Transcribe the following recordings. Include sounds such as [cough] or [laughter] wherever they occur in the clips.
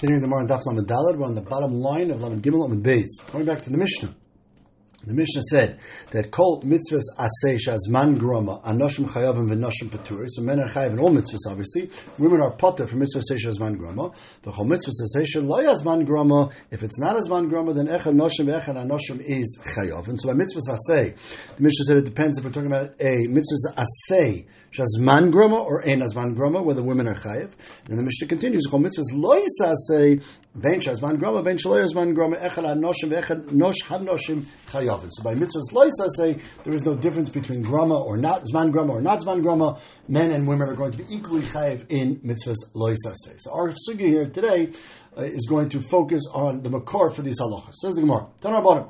Continuing the Mar Daf Lamed Dalad, we're on the bottom line of Lamed Gimel Lamed Beis. Going back to the Mishnah. The Mishnah said that kol mitzvahs asay shazman groma anoshim chayavim v'noshim paturi. So men are chayav in all mitzvahs, obviously. Women are potter for mitzvah asay shazman groma. The chol mitzvahs asay shelo yazman groma. If it's not azman groma, then echad noshim ve'echad anoshim is chayav. And so by mitzvahs asay, the Mishnah said it depends if we're talking about a mitzvahs asay shazman groma or ein azman groma, whether women are chayav. And the Mishnah continues, chol mitzvahs lo yisasay echad ve'echad nosh hanoshim chayav. So by mitzvahs loisa say there is no difference between grama or not zman grama or not zman grama. Men and women are going to be equally chayiv in mitzvahs loisa say. So our sugya here today uh, is going to focus on the makor for these halachas. Says the Gemara. Tanar bottom.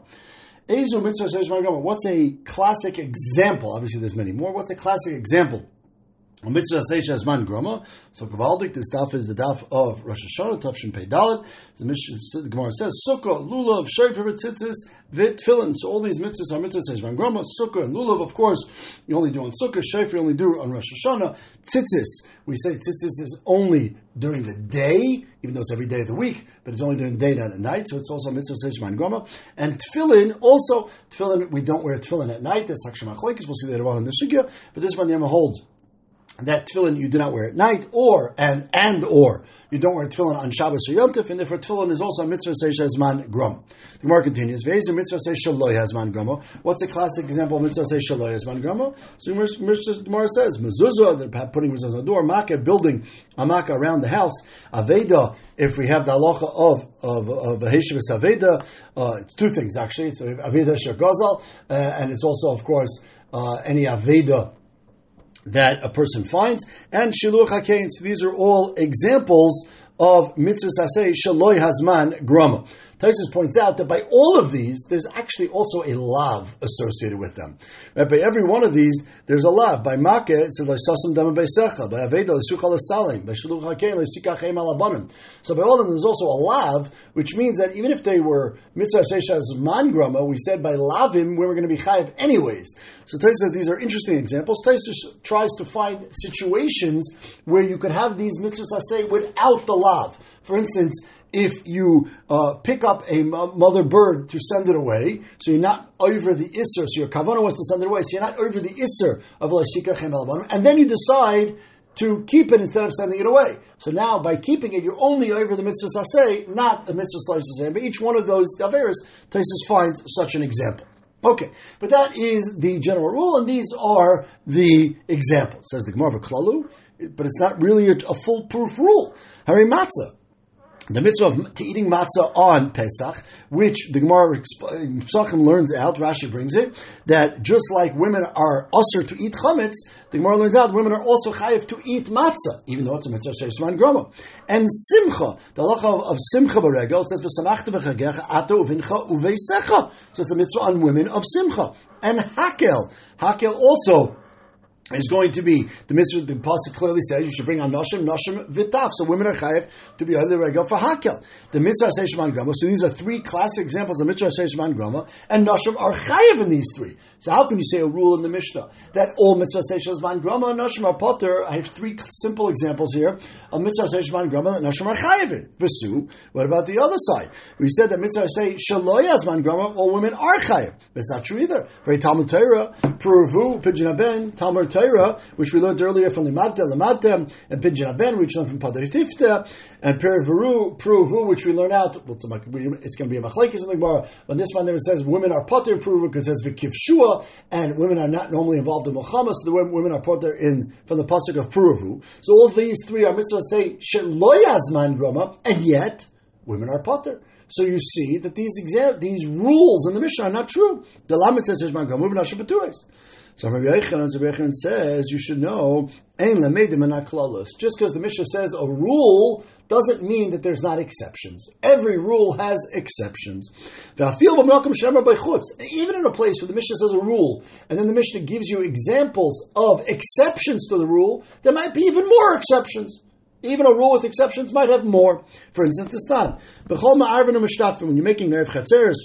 What's a classic example? Obviously, there's many more. What's a classic example? Mitzvah seisha zman groma. So Gavaldik, this daf is the daf of Rosh Hashanah, Tavshin Pei Dalet. The, Gemara says Sukkah, lulav, shayfer, tzitzis, vit, tefillin. So all these mitzvahs are mitzvah seisha groma. Sukkah and lulav, of course, you only do on Sukkah. Shayfer, you only do on Rosh Hashanah. Tzitzis, we say tzitzis is only during the day, even though it's every day of the week, but it's only during the day, not at night. So it's also mitzvah seisha groma. And tefillin, also tefillin, we don't wear tefillin at night. That's machlekes. We'll see later on in the sugya. But this one Yama holds that tefillin you do not wear at night, or and and or you don't wear tefillin on Shabbos or Yom Tov, and therefore tefillin is also a mitzvah say shazman grum. The Gemara continues. Ve'ezer mitzvah say shaloy hazman. What's a classic example of mitzvah say shaloy hazman gramo? So the Gemara says mezuzah, they're putting mezuzah on the door. Makkah building a makkah around the house. Aveda. If we have the halacha of of of heshavas aveda, uh, it's two things actually. It's aveda shagazal, uh, and it's also of course uh, any aveda that a person finds, and shiluch hakein. So these are all examples of mitzvah saseh shaloi hazman grama. Taisus points out that by all of these, there's actually also a lav associated with them. Right? By every one of these, there's a lav. By Makkah, it says Sasam Dama Beisecha. By Aveda, Suchal Salim. By Shaluch Hakein, Sikachem Alabanim. So by all of them, there's also a lav, which means that even if they were mitzvah seishas mangrama, we said by lavim, we were going to be chayiv anyways. So Taisus says these are interesting examples. Taisus tries to find situations where you could have these mitzvahs say without the lav. For instance, if you uh, pick up a mother bird to send it away, so you're not over the isser, so your kavana wants to send it away, so you're not over the isser of lashika chem and then you decide to keep it instead of sending it away. So now, by keeping it, you're only over the mitzvah saseh, not the mitzvah slices. But each one of those averas, Taisus finds such an example. Okay, but that is the general rule, and these are the examples. Says the Gemara of Klalu, but it's not really a, a foolproof rule. Hari matzah the mitzvah of eating matzah on Pesach, which the Gemara Pesachim learns out, Rashi brings it, that just like women are usher to eat chametz, the Gemara learns out women are also chayiv to eat matzah, even though it's a mitzvah sheisman groma. And simcha, the halacha of, of simcha beregel, it says v'samachta b'chagecha ato uvincha uveisecha. So it's a mitzvah on women of simcha. And hakel, hakel also is going to be the mitzvah. The pasuk clearly says you should bring on nashim, nashim vitaf. So women are chayiv to be other regal for hakel. The mitzvah says shman grama. So these are three classic examples of mitzvah says shman grama, and nashim are chayiv in these three. So how can you say a rule in the Mishnah that all mitzvah says shman grama and nashim are potter? I have three simple examples here of mitzvah says shman grama that nashim are chayiv in. Vesu. What about the other side? We said that mitzvah say shaloy man grama. All women are chayiv. But it's not true either. Very Talmud Torah, Puravu, Pidyon Ben, Talmud Torah, which we learned earlier from Limadta, Lamadta, and Pidyon Ben, which we learned from Padar Tifta, and Perivaru, Pruvu, which we learn out, well, it's, going to be a machlekes in the Gemara, but this one there says women are potter Pruvu because it says Vikivshua, and women are not normally involved in Muhammad, so the women are potter in, from the pasuk of Pruvu. So all these three are mitzvahs say, Sheloyazman Groma, and yet, women are potter. So you see that these exam- these rules in the Mishnah are not true. The Lamed says there's Mangamuv Nashabatuis. So Rabbi Yochanan says you should know just because the Mishnah says a rule doesn't mean that there's not exceptions. Every rule has exceptions. Even in a place where the Mishnah says a rule, and then the Mishnah gives you examples of exceptions to the rule, there might be even more exceptions. Even a rule with exceptions might have more. For instance, the stan. When you're making Nerev Chatzeres,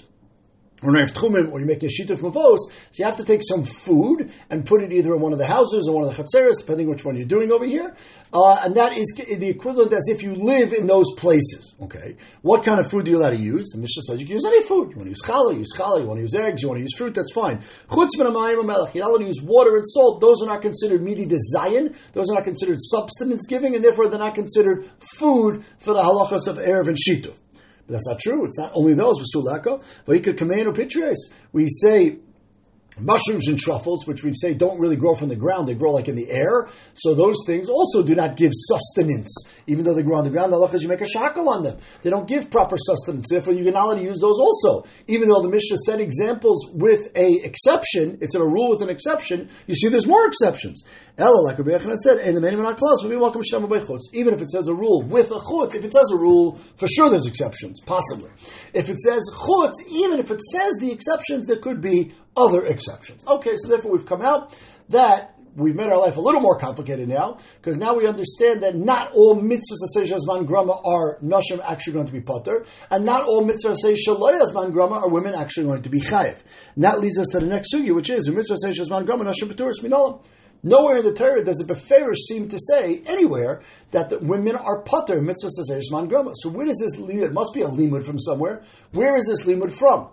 or you're making a shituf mavos, so you have to take some food and put it either in one of the houses or one of the chatzeres, depending which one you're doing over here. Uh, and that is the equivalent as if you live in those places. Okay, what kind of food do you allow to use? The Mishnah says you can use any food. You want to use challah, use challah. You want to use eggs, you want to use fruit. That's fine. Chutz melech. You're allowed to use water and salt. Those are not considered meaty dezayin. Those are not considered substance giving, and therefore they're not considered food for the halachas of erev and shituf. That's not true. It's not only those. V'ikad kamein pitries. We say mushrooms and truffles, which we say don't really grow from the ground, they grow like in the air. So those things also do not give sustenance, even though they grow on the ground. The halachas you make a shackle on them. They don't give proper sustenance. Therefore, you can not use those also. Even though the Mishnah said examples with a exception, it's in a rule with an exception. You see, there's more exceptions. Ella, like Rabbi Yochanan said, and the many not close. We welcome Shem by chutz. Even if it says a rule with a chutz, if it says a rule, for sure there's exceptions, possibly. If it says chutz, even if it says the exceptions, there could be other exceptions. Okay, so therefore we've come out that we've made our life a little more complicated now because now we understand that not all mitzvahs that say shazman grama are nashim actually going to be potter, and not all mitzvahs say shaloyazman grama are women actually going to be chayiv. And that leads us to the next sugi, which is mitzvah say shazman grama nashim paturis minolam. Nowhere in the Torah does the Beferish seem to say anywhere that the women are potter mitzvah say shazman grama. So where does this limud? It must be a limud from somewhere. Where is this limud from?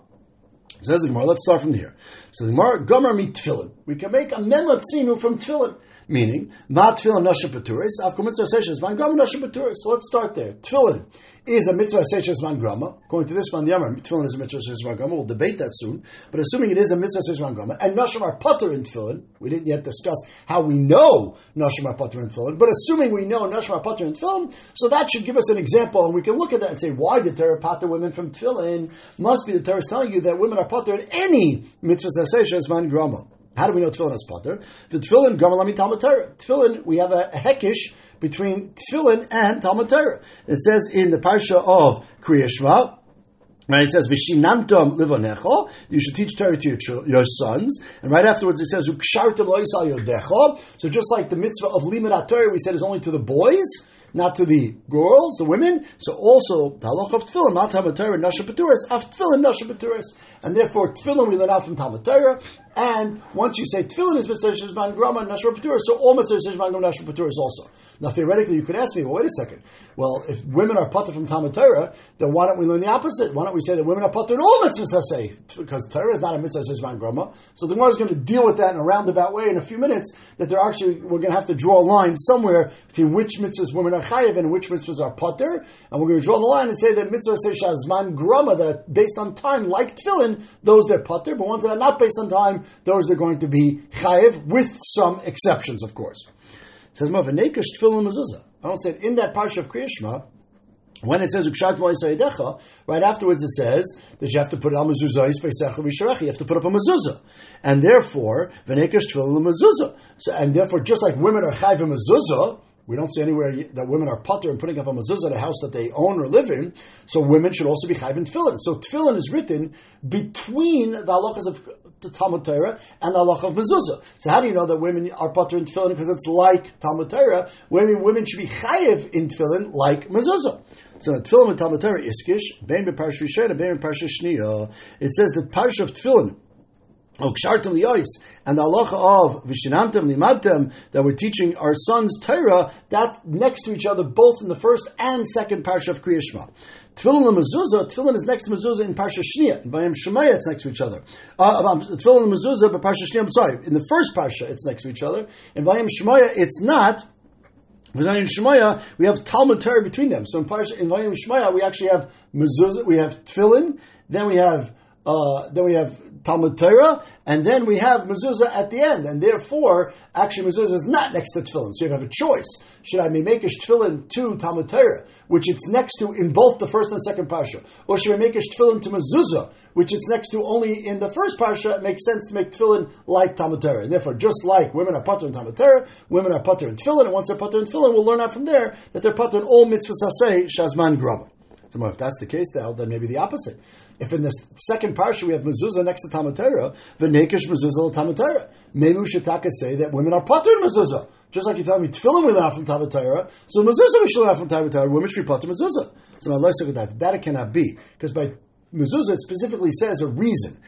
Says the Gemara, let's start from here. So the Gemara, Gomer mi tefillin. We can make a mematzinu from tefillin. Meaning, ma tefillin nasha paturis, avko mitzvah seishes man gomer nasha paturis. So let's start there. Tefillin is a mitzvah seishes man grama. According to this one, the Amar, tefillin is a mitzvah seishes man grama. We'll debate that soon. But assuming it is a mitzvah seishes man grama, and nashim are putter in tefillin, we didn't yet discuss how we know nashim are putter in tefillin, but assuming we know nashim are putter in tefillin, so that should give us an example, and we can look at that and say, why did Torah pater women from tefillin? Must be the Torah telling you that women are putter in any mitzvah seishes man grama. How do we know tefillin is potter? The tefillin gamalami Talmud Torah. Tefillin, we have a, a hekish between tefillin and Talmud Torah. It says in the parsha of Kriyashma, Right, it says "Vishinantam livonecho." You should teach Torah to your, your, sons, and right afterwards it says "Ukshartam loisal yodecho." So just like the mitzvah of limud Torah, we said is only to the boys not to the girls, the women. So also the halach of tefillin, not Talmud Torah, nasha peturis, af tefillin, nasha peturis, and therefore tefillin we learn out from Talmud Torah. And once you say tefillin is mitzvah shishman grama nashra peturis, so all mitzvah shishman grama nashra peturis also. Now theoretically, you could ask me, well, wait a second. Well, if women are putter from Talmud Torah, then why don't we learn the opposite? Why don't we say that women are putter in all mitzvahs? Say because Torah is not a mitzvah shishman grama. So the Gemara is going to deal with that in a roundabout way in a few minutes. That they're actually we're going to have to draw a line somewhere between which mitzvahs women are chayiv and which mitzvahs are potter, and we're going to draw the line and say that mitzvahs say grama that are based on time, like tefillin, those they're potter, but ones that are not based on time, those are going to be chayiv with some exceptions, of course. It says Mavanekash tefillin mezuzah. I don't say in that parsha of Kriyashma, when it says right afterwards it says that you have to put on mezuzah You have to put up a mezuzah, and therefore v'nekash tefillin mezuzah. So and therefore, just like women are chayv mezuzah, we don't see anywhere that women are putter and putting up a mezuzah at a house that they own or live in. So women should also be chayv in tefillin. So tefillin is written between the halachas of the Talmud Torah and the halacha of mezuzah. So how do you know that women are putter in tefillin because it's like Talmud Torah? Women women should be chayiv in tefillin like mezuzah. So tefillin and Talmud Torah iskish bein beparsha rishon bein beparsha shniya. It says that parsha of tefillin and the halacha of vishinantam limadtem that we're teaching our sons Torah, that's next to each other, both in the first and second parsha of Kriyashma. Tefillin and mezuzah, tefillin is next to mezuzah in parsha Shnia. In Bayam Shemaya, it's next to each other. Uh, um, tefillin and mezuzah, but parsha Shnia, I'm sorry, in the first parsha, it's next to each other. In Bayam Shemaya, it's not. In Vayim Shemaya, we have Talmud Torah between them. So in Parsha, in Vayim Shemaya, we actually have mezuzah, we have tefillin, then we have uh, then we have Talmud Torah, and then we have mezuzah at the end, and therefore, actually, mezuzah is not next to tefillin. So you have a choice: should I make a tefillin to Talmud Torah, which it's next to in both the first and second parsha, or should I make a tefillin to mezuzah, which it's next to only in the first parsha? It makes sense to make tefillin like Talmud Torah. And therefore, just like women are putter in Talmud Torah, women are putter in tefillin, and once they're putter in tefillin, we'll learn out from there that they're putter in all mitzvahs asay shazman grama. So if that's the case, now then maybe the opposite. If in the second parsha we have mezuzah next to Talmud Torah, v'nekish mezuzah Talmud Torah, maybe we should take say that women are patur mezuzah. Just like you tell me tefillin we learn from Talmud Torah, so mezuzah we should learn from Talmud Torah. Women should be patur mezuzah. So my that that it cannot be because by mezuzah, it specifically says a reason.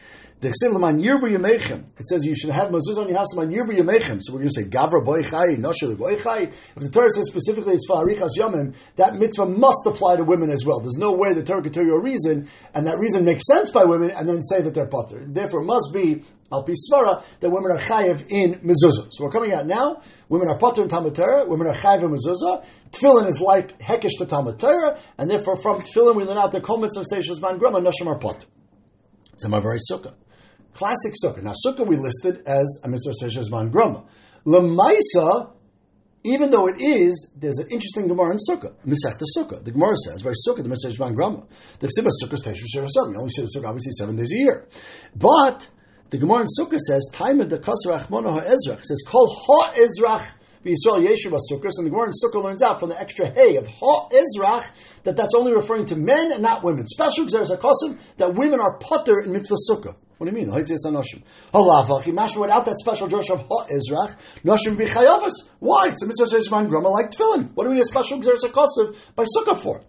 It says you should have mezuzah on your house on yirbu yemechem. So we're going to say gavra boichai, nashel boichai. If the Torah says specifically it's for arichas yomim, that mitzvah must apply to women as well. There's no way the Torah could tell you a reason, and that reason makes sense by women, and then say that they're potter. Therefore, it must be al svara that women are chayiv in mezuzah. So we're coming out now. Women are potter in Talmud. Women are chayiv in mezuzah. Tefillin is like hekesh to Talmud and therefore from tefillin we learn out the kol mitzvah seishes man grama nashim are potter. It's a very sukkah. Classic sukkah. Now, sukkah we listed as a mitzvah seishes man grama. Lemaisa, even though it is, there's an interesting Gemara in Sukkah, Misech the Sukkah. The Gemara says, very Sukkah, the Mitzvah Shvan Grama. The Ksiba Sukkah is Teshu Shir You only see the Sukkah, obviously, seven days a year. But, the Gemara in Sukkah says, Time of the Kasar Achmona HaEzrach, says, Kol HaEzrach Yisrael Yeshiva Sukkah, and the Gemara in Sukkah learns out from the extra hay of Ha Ezrach that that's only referring to men and not women. Special Xeris HaKosim, that women are putter in Mitzvah Sukkah. What do you mean? Without that special Josh of Ha Ezrach, Noshim Bichayavas. Why? It's a mitzvah says man grama like tefillin. What do we need a special Xeris HaKosim by Sukkah for?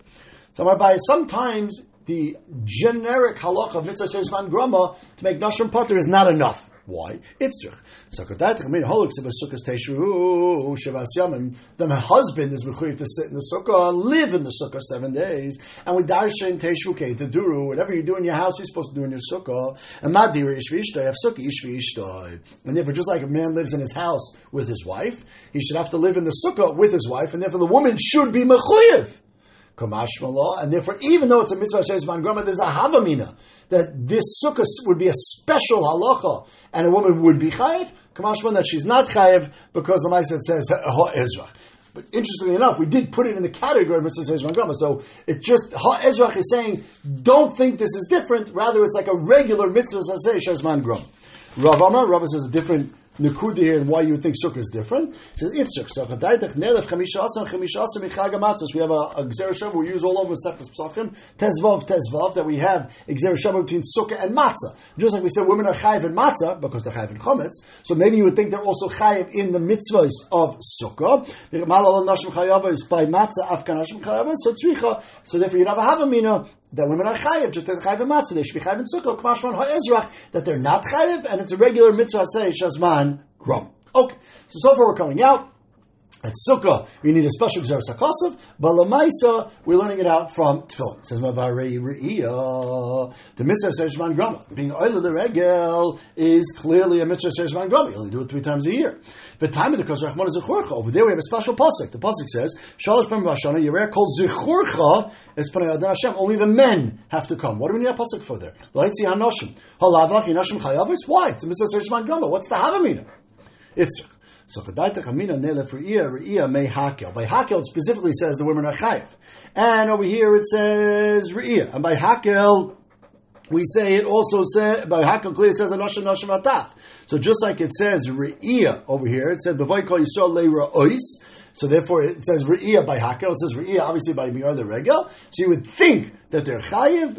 So by sometimes the generic halacha of mitzvah says man grama to make Noshim putter is not enough. Why? It's true. I mean, Then my husband is mechuyev to sit in the sukkah live in the sukkah seven days. And we darshan teshu to duru. Whatever you do in your house, you're supposed to do in your sukkah. And madiri ishvi have sukkah ishvi And therefore, just like a man lives in his house with his wife, he should have to live in the sukkah with his wife, and therefore the woman should be mechuyev. Kamashma and therefore, even though it's a mitzvah Shes Man Grama, there's a Havamina that this sukkah would be a special halacha, and a woman would be chayiv. Kamashma that she's not chayiv because the Ma'aser says Ha Ezra. But interestingly enough, we did put it in the category of mitzvah Man Grama. So it just Ha Ezra is saying, don't think this is different. Rather, it's like a regular mitzvah Man Grama. Rav Amar, Rav says a different Nikuda here and why you would think Sukkah is different. He says Itzuk. So Chadaitach We have a, a Gzer we use all over Seftas Pesachim. Tezvav Tezvav that we have Gzer between Sukkah and Matzah. Just like we said, women are chayiv in Matzah because they're chayiv in Chometz. So maybe you would think they're also chayiv in the mitzvahs of Sukkah. Is by Matzah. So therefore you'd have a Havamina that women are chayiv, just like chayiv in matzah, they should be chayiv in sukkah, k'mashman ha'ezrach, that they're not chayiv, and it's a regular mitzvah say shazman grum. Okay, so so far we're coming out. At Sukkah, we need a special Gzer Sakosov, but Lamaisa, we're learning it out from Tefillin. Says. The mitzvah says Shman Grama. Being oil the regel is clearly a mitzvah says Shman Grama. You only do it three times a year. The time of the Kos Rachman is Zechorcha. Over there we have a special pasuk. The pasuk says, Shalosh Pem Vashana, Yereh Kol is Panay Adon Hashem. Only the men have to come. What do we need a pasuk for there? Laitzi Hanoshim. Halavach Yinashim Chayavis? Why? It's a mitzvah says Shman Grama. What's the Havamina? It's so chadaita chamina re'iyah may hakel. By hakel, it specifically says the women are chayiv, and over here it says re'iyah, and by hakel. We say it also says by Hakel clearly it says anoshim noshim ataf. So just like it says re'iyah over here, it b'vay kol yisrael leira ois. So therefore, it says Re'iyah by Hakel. It says Re'iyah obviously by Mi'ar the Regel. So you would think that they're Chayiv,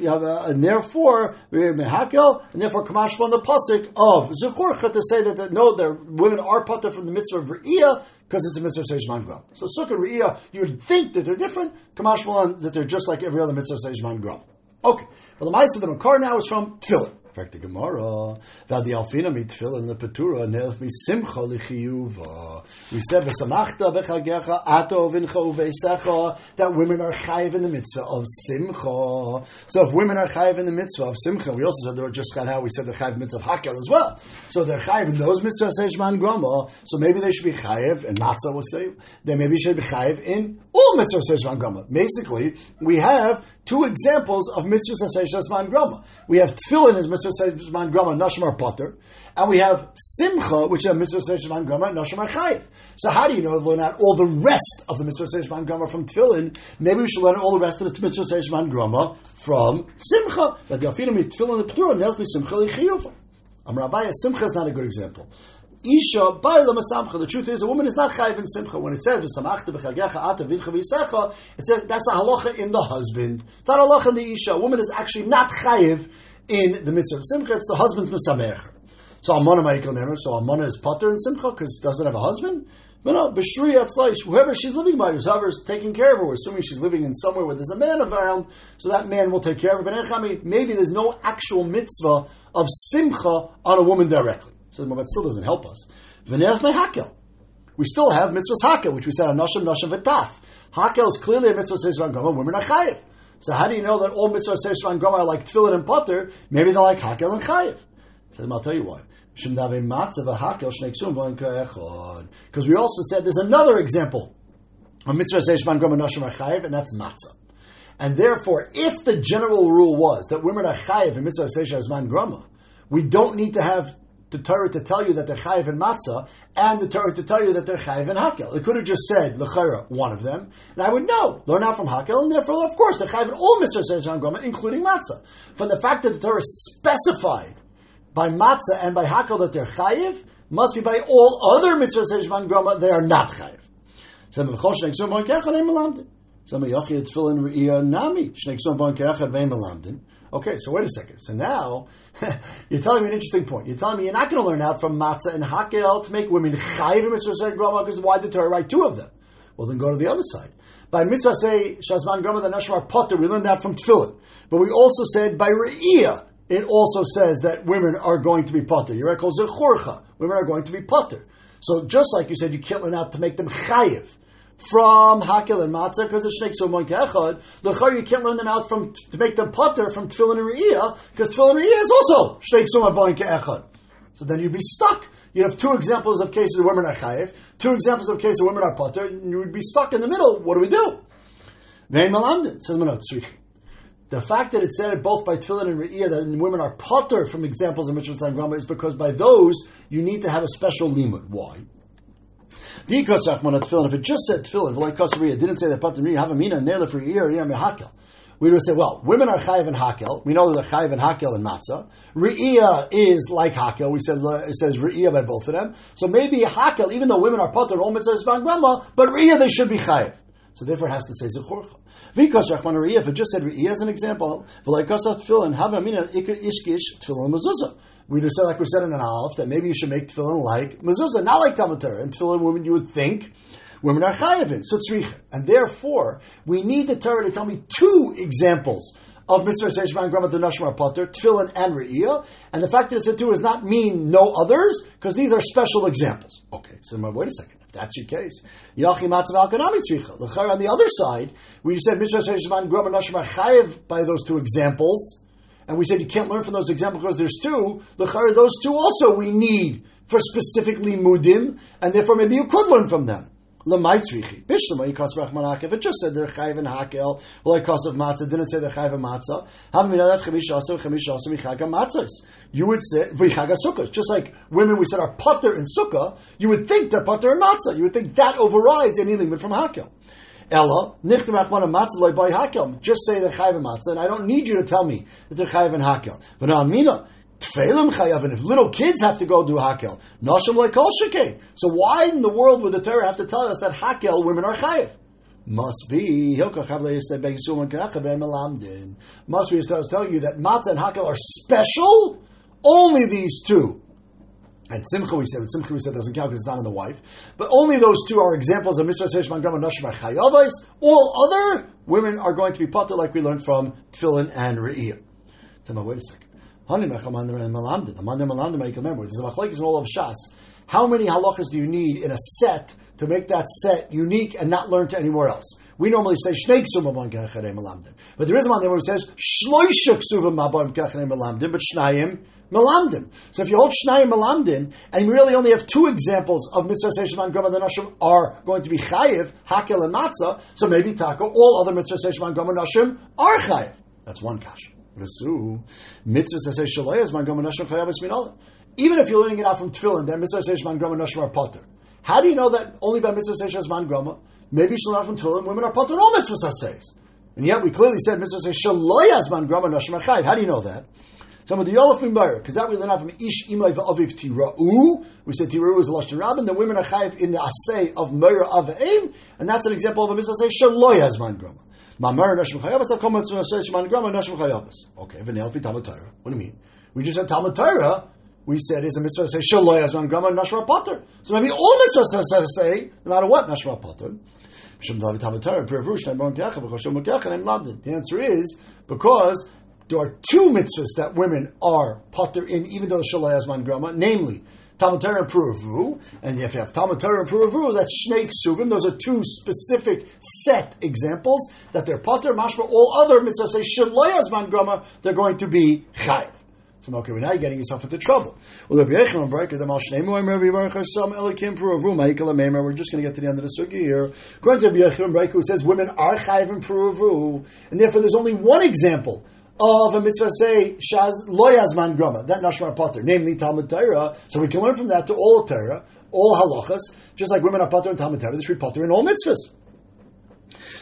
and therefore Re'iyah Hakel, and therefore Kamash on the pasuk of Zuchorcha to say that, that no, their women are pata from the mitzvah of Re'iyah because it's a mitzvah of Seish Gram. So Sukkah Re'iyah, you would think that they're different. Kamash that they're just like every other mitzvah of Seish Gram. Okay. Well, the mice of the Makar now is from Tefillin. Fact the Gemara, Vadi Alfina mit Tefillin lepetura nelf mi simcha lichiyuva. We said v'samachta bechagecha ato vincha uveisecha that women are chayiv in the mitzvah of simcha. So if women are chayiv in the mitzvah of simcha, we also said just of how we said they're chayiv mitzvah of hakel as well. So they're chayiv in those mitzvahs seshman grama. So maybe they should be chayiv and matzah will say they maybe should be chayiv in all mitzvahs seshman grama. Basically, we have two examples of mitzvahs seshman grama. We have tefillin as mitzvah mitzvah man grama nashim are potter, and we have simcha, which is mitzvah seishes man grama nashim are chayiv. So how do you know to learn out all the rest of the mitzvah seishes man grama from tefillin? Maybe we should learn all the rest of the mitzvah seishes man grama from simcha. But the afinim tefillin the p'tura nelfi simcha lichiyuv. Amar Abaye, simcha is not a good example. Isha ba'ila masamcha. The truth is, a woman is not chayiv in simcha. When it says v'samachta b'chagecha ata vincha v'yisecha, it says that's a halacha in the husband. It's not a halacha in the isha. A woman is actually not chayiv in the mitzvah of simcha, it's the husband's misamer. So Amana Michael Nemer. So Amana is Potter in Simcha because doesn't have a husband. But no, B'shri Atzlaish, whoever she's living by, whoever's taking care of her, assuming she's living in somewhere where there's a man around, so that man will take care of her. But maybe there's no actual mitzvah of simcha on a woman directly. So but still doesn't help us. V'nerach mehakel. We still have mitzvahs hakel, which we said on Nashim, Nashim, V'taf. Hakel is clearly a mitzvah says Goma, women are chayiv. So how do you know that all mitzvahs says Goma are like tefillin and potter? Maybe they're like hakel and chayiv. So I'll tell you why. Because we also said there's another example of mitzvah seishman groma nashim chayiv, and that's matzah. And therefore, if the general rule was that women are chayiv in mitzvah seishman groma, we don't need to have the Torah to tell you that they're chayiv in matzah, and the Torah to tell you that they're chayiv in hakel. It could have just said lechayra one of them, and I would know learn out from hakel, and therefore, of course, they're chayiv in all mitzvah seishman groma, including matzah. From the fact that the Torah specified by matzah and by hakel that they're chayiv must be by all other mitzvahs seshvan groma they are not chayiv. Melamdin. Some of nami. Okay, so wait a second. So now [laughs] you're telling me an interesting point. You're telling me you're not going to learn out from matzah and hakel to make women chayiv mitzvah because why did Torah write two of them? Well, then go to the other side. By mitzvah say shazman groma the nashmar potter. We learned that from tefillin, but we also said by re'iyah it also says that women are going to be potter. Yerekel zechorcha. Women are going to be potter. So just like you said, you can't learn out to make them chayiv from hakel and matzah because it's shnei so echad. L'char you can't learn them out from to make them potter from tefillin and re'iyah because tefillin and re'iyah is also shnei so echad. So then you'd be stuck. You'd have two examples of cases where women are chayiv, two examples of cases where women are potter, and you would be stuck in the middle. What do we do? Vein malamdin says the fact that it said it both by Tefillin and Re'iyah that women are potter from examples of Mitzvah and Grama is because by those you need to have a special limud. Why? If it just said Tefillin, like Kasariya, didn't say that potter and have a mina naila for Re'iyah or Re'iyah we would say, well, women are chayiv and hakel. We know that they're chayiv and hakel and matzah. Re'iyah is like hakel. We said it says re'iyah by both of them. So maybe hakel, even though women are potter, all mitzvahs van grandma, but re'iyah they should be chayiv. So therefore, it has to say zechorcha. Vikas Rachman if it just said Re'iyah as an example, v'laikasa tefillin, have amina ikar ishkish tefillin mezuzah. We just said, like we said in an aleph, that maybe you should make tefillin like mezuzah, not like Talmud And tefillin women, you would think, women are chayavin, so tzricha. And therefore, we need the Torah to tell me two examples of Mitzvah Seishman Grama the Nashmar Potter, Tefillin and Re'iyah. And the fact that it said two does not mean no others, because these are special examples. Okay, so wait a second that's your case. Yachim matzav alkanami tzricha. On the other side, we said mitzvah sheishman grama chayev by those two examples, and we said you can't learn from those examples because there's two. L'chayr, those two also we need for specifically mudim, and therefore maybe you could learn from them. Lemaitzrichi. Bishlema yikos rachmanak. If it just said they're chayiv and hakel, well, like of matzah, didn't say they're chayiv and matzah. Having been that chemish also chemish also michaga matzahs. You would say v'chaga sukkah. Just like women we said are putter and sukkah, you would think they're putter and matzah. You would think that overrides any limit from hakel. Ella, nichtem achman matzah loy by hakel. Just say they're chayiv and matzah, and I don't need you to tell me that they're chayiv and hakel. But on mina. Tfeilim chayavin. If little kids have to go do hakel, nashim like shekei. So why in the world would the Torah have to tell us that hakel women are chayiv? Must be Must be telling you that matzah and hakel are special. Only these two. And Simcha we said, but Simcha we said doesn't count because it's not in the wife. But only those two are examples of Mishra Seshman Grama Nashma Chayavais. All other women are going to be potter like we learned from Tefillin and Re'iyah. Tell me, wait a second. Remember, there's a machlekes in all of Shas. How many halachas do you need in a set to make that set unique and not learn to anywhere else? We normally say shnei ksuvim malamdim, but there is a man there it says shloisha ksuvim malamdim, but shnayim melamdim. So if you hold shnayim melamdim, and you really only have two examples of mitzvah seishman grama the nashim are going to be chayiv, hakel and matzah, so maybe taka all other mitzvah seishman grama nashim are chayiv. That's one kasha. Says gama. Even if you're learning it out from tefillin, then mitzvah says man grama nashim are potter. How do you know that only by mitzvah says man grama? Maybe you should learn from tefillin, women are potter all mitzvah says. And yet we clearly said mitzvah says shalayas man grama nashim chayiv. How do you know that? Some of the Yolaf Mimbar, because that we learn out from Ish Imay Aviv Tira'u. We said Tira'u is a Lashon Rabin. The women are chayiv in the Asay of Meir Avim, and that's an example of a mitzvah say Shaloyas Man Grama. Mamar Nashim Chayavas, come with Shman Grama Nashim Chayavas. Okay, Vanel Fi Talmud Torah. What do you mean? We just said Talmud Torah we said is a mitzvah to say Shaloi Azman Grama Nashra Potter. So maybe all mitzvahs say, no matter what Nashra Potter. The answer is because there are two mitzvahs that women are potter in, even though Shalai Azman Grama, namely Talmud Torah and Puravu, and if you have Talmud Torah and Puravu, that's Shnei Suvim. Those are two specific set examples that they're potter, mashma. All other mitzvahs say Shalai Azman Grama, they're going to be chayiv. So okay, now you're getting yourself into trouble. We're just going to get to the end of the sugi here. According to Rabbi Yechim who says women are chayiv and pruvu, and therefore there's only one example of a mitzvah say shaz loyazman grama that nashmar potter, namely Talmud Torah. So we can learn from that to all Torah, all halachas, just like women are potter in Talmud Torah. This we potter in all mitzvahs.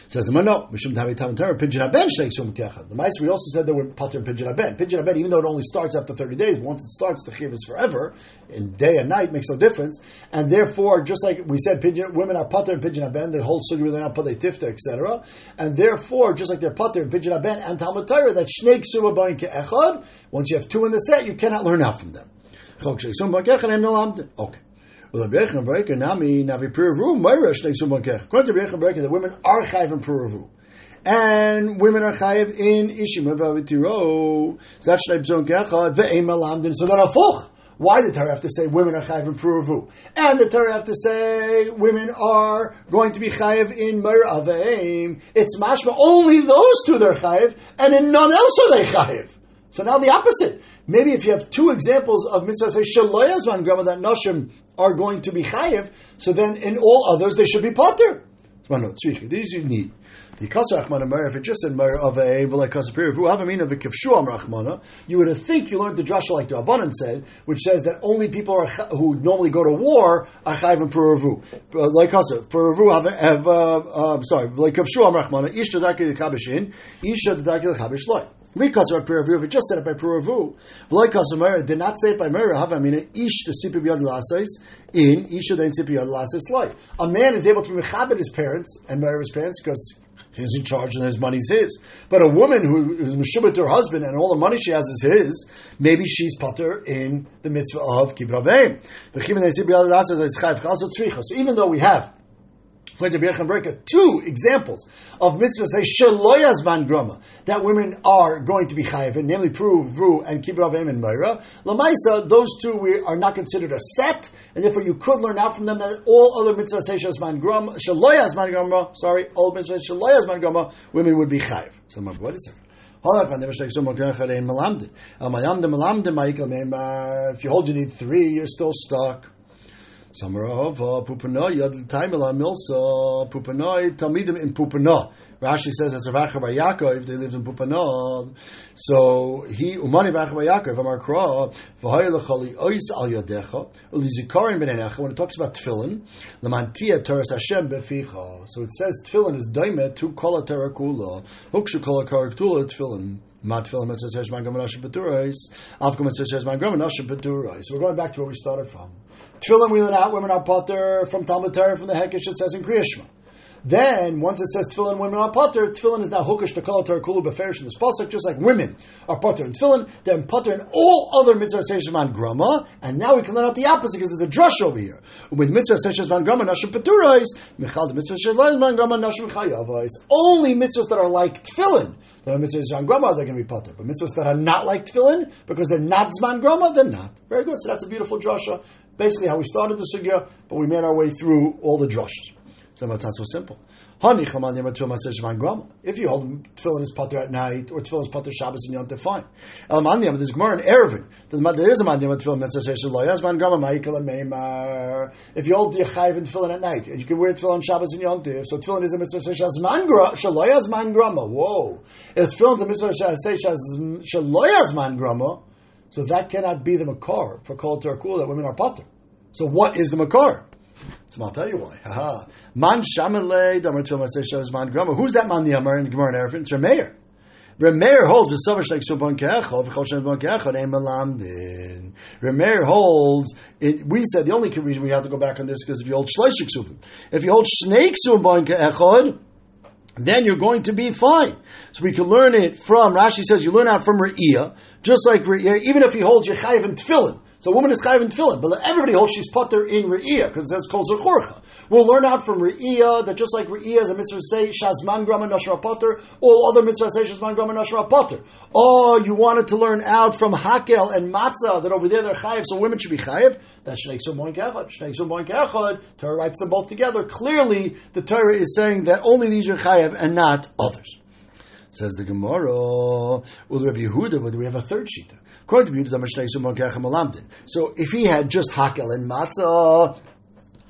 Says the man, no, Mishum Tavi Tam Torah, Pidyon Aben Shnei Sum The mice we also said that we're Pater Pidyon Aben. Pidyon Aben, even though it only starts after 30 days, once it starts, the Chiv is forever, in day and night makes no difference. And therefore, just like we said, Pidyon, women are Pater and Pidyon Aben, the whole sugi with Padei Tifta, etc. And therefore, just like they're Pater and Pidyon Aben and Talmud Torah, that Shnei Sum Echad, once you have two in the set, you cannot learn out from them. Okay. The women are chayiv in Puravu. And women are chayiv in Ishima Vavitiro. Zat Shnei Bzon Kecha. So Afuch. Why did the Torah have to say women are chayiv in Puravu? And the Torah have to say women are going to be chayiv in Aveim. It's mashma only those two they're chayiv, and in none else are they chayiv. So now the opposite. Maybe if you have two examples of mitzvah say shaloyazman grama that noshim are going to be chayiv, so then in all others they should be potter. These you need. If it just said you would think you learned the drasha like the Rabbanan said, which says that only people are, who normally go to war are chayiv and piravu. Like kasar, piravu have, uh, uh, sorry, like kivshuam rachmana, isha daki l'chabishin, isha daki l'chabish loy. Mikasar Puravu, if it just said it by Puravu, V'loi Kasar did not say it by Mera, have I mean, Ish the Sipi B'yad Lasais, in Isha the Sipi B'yad Lasais life. A man is able to be Mechabit his parents and marry his parents because he's in charge and his money's his. But a woman who is Meshubit to her husband and all the money she has is his, maybe she's putter in the mitzvah of Kibravim. So even though we have two examples of mitzvahs grama that women are going to be chayiv, namely pru, vru, and kibbut avim and meira. Lamaisa, those two we are not considered a set, and therefore you could learn out from them that all other mitzvahs say shaloyas grama, grama. Sorry, all mitzvahs shaloyas van grama, women would be chayiv. So what is it? If you hold you need three, you're still stuck. Samarahova, Pupanoi, Yad Taimela, Milsa, Pupanoi, Talmidim in Pupana. Rashi says that's Rav Acha Bar Yaakov, they lived in Pupana. So he, Umani Rav Acha Bar Yaakov, Amar Kra, V'haya L'choli Ois Al Yadecha, Uli Zikarin B'neinecha, when it talks about Tefillin, Lamantia Teres Hashem Beficha. So it says Tefillin is Daimet to Kol Torah Kula, Hukshu Kol Torah Kula Tefillin. We're going back to where we started from. Tefillin we learn out, women are potter from Talmud Torah, from the Hekesh, it says in Kriyashma. Then, once it says tefillin, women are potter, tefillin is now hukish to kol Torah kulu beferish in this pasuk, just like women are potter in tefillin, then potter in all other mitzvah seishman grama, and now we can learn out the opposite because there's a drush over here. With mitzvah seishman grama nashim peturais, michal mitzvah seishman grama nashim chayavais. Only mitzvahs that are like tefillin, that are mitzvahs zman grama, they're going to be potter. But mitzvahs that are not like tefillin, because they're not zman grama, they're not. Very good. So that's a beautiful drasha. Basically, how we started the sugya, but we made our way through all the drushes. So it's not so simple. If you hold tefillin is potter at night, or tefillin is potter Shabbos and Yom Tov, fine. El there's Gemara in Eruvin. There is a mandiyam tefillin mitzvah sheish lo grama ma'ikal meimar. If you hold the chayiv and tefillin at night, and you can wear tefillin Shabbos and Yom Tov, so tefillin is a mitzvah sheish yazman grama. Whoa. If tefillin is a mitzvah sheish shelo yazman grama, so that cannot be the makar for kol Torah that women are potter. So what is the makar? So I'll tell you why. Haha. Man shamalei damar tefillah masei man grama. Who's that man the Amar in Gemara and Eruvin? It's Rameir. Rameir holds the summer like subon keachol v'chol shem bon keachol ein malamdin. Rameir holds. It, we said the only reason we have to go back on this because if you hold shleishik suvim, if you hold snake subon keachol, then you're going to be fine. So we can learn it from Rashi says you learn out from Re'iyah, just like Re'iyah, even if he holds Yechayiv and Tefillin So a woman is chayiv in tefillin, but everybody holds she's potter in re'iyah because it says kol zechorcha. We'll learn out from re'iyah that just like re'iyah is a mitzvah say shazman grama nashra potter, all other mitzvahs say shazman grama nashra potter. Oh, you wanted to learn out from hakel and matzah that over there they're chayiv, so women should be chayiv. That's shnei ksum moin kechad. Shnei ksum moin kechad. Torah writes them both together. Clearly, the Torah is saying that only these are chayiv and not others. Says the Gemara, Ul Rabbi Yehuda, but we have a third shita. According to Yehuda, So if he had just hakel and matzah,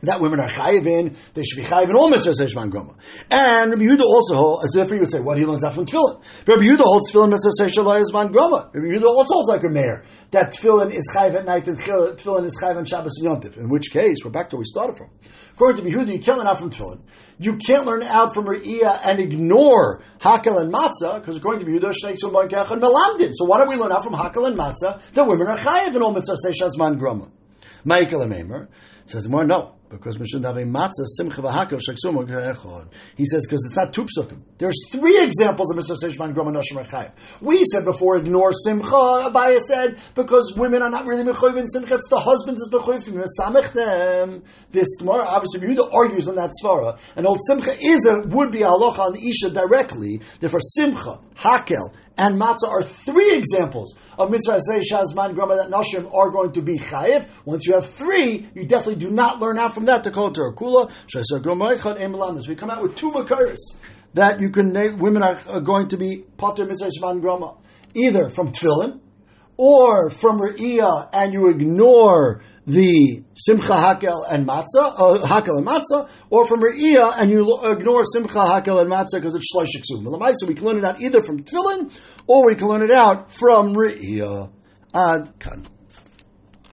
that women are chayivin, they should be chayivin all mitzvahs seishman groma. And Rabbi Yehuda also, holds, as if you would say, what he learns out from tefillin. Rabbi Yehuda holds tefillin mitzvahs seishman groma. Rabbi Yehuda also holds like a mayor that tefillin is chayiv at night and tefillin is chayiv on Shabbos and Yontif. In which case, we're back to where we started from. According to Yehuda, you can't learn out from tefillin. You can't learn out from Re'iyah and ignore Hakel and Matzah, because according to Yehuda, Shnei Sumban Kech and Melamdin. So why don't we learn out from Hakel and Matzah that women are chayiv in all mitzvah seishman groma? Michael Amemer says more no because we shouldn't have a matzah simcha v'hakel shaksum. He says because it's not two psukim. There's three examples of mitzvah seishman groma noshim rechayiv. We said before ignore simcha. Abaya said because women are not really mechayiv in simcha. It's the husbands is mechayiv to mesamech them. This Gemara obviously Yehuda argues on that svara, and old simcha is a would be halacha on the isha directly. Therefore simcha hakel and matzah are three examples of mitzvah say shazman grama that nashim are going to be chayiv. Once you have three, you definitely do not learn out from that to call Torah kula shasar grama We come out with two makaris that you can women are going to be pater mitzvah shazman grama either from tefillin or from re'iyah, and you ignore the simcha hakel and matzah, uh, hakel and matzah, or from re'iyah, and you ignore simcha hakel and matzah because it's shlosh So we can learn it out either from tefillin, or we can learn it out from re'iyah. Ad kan.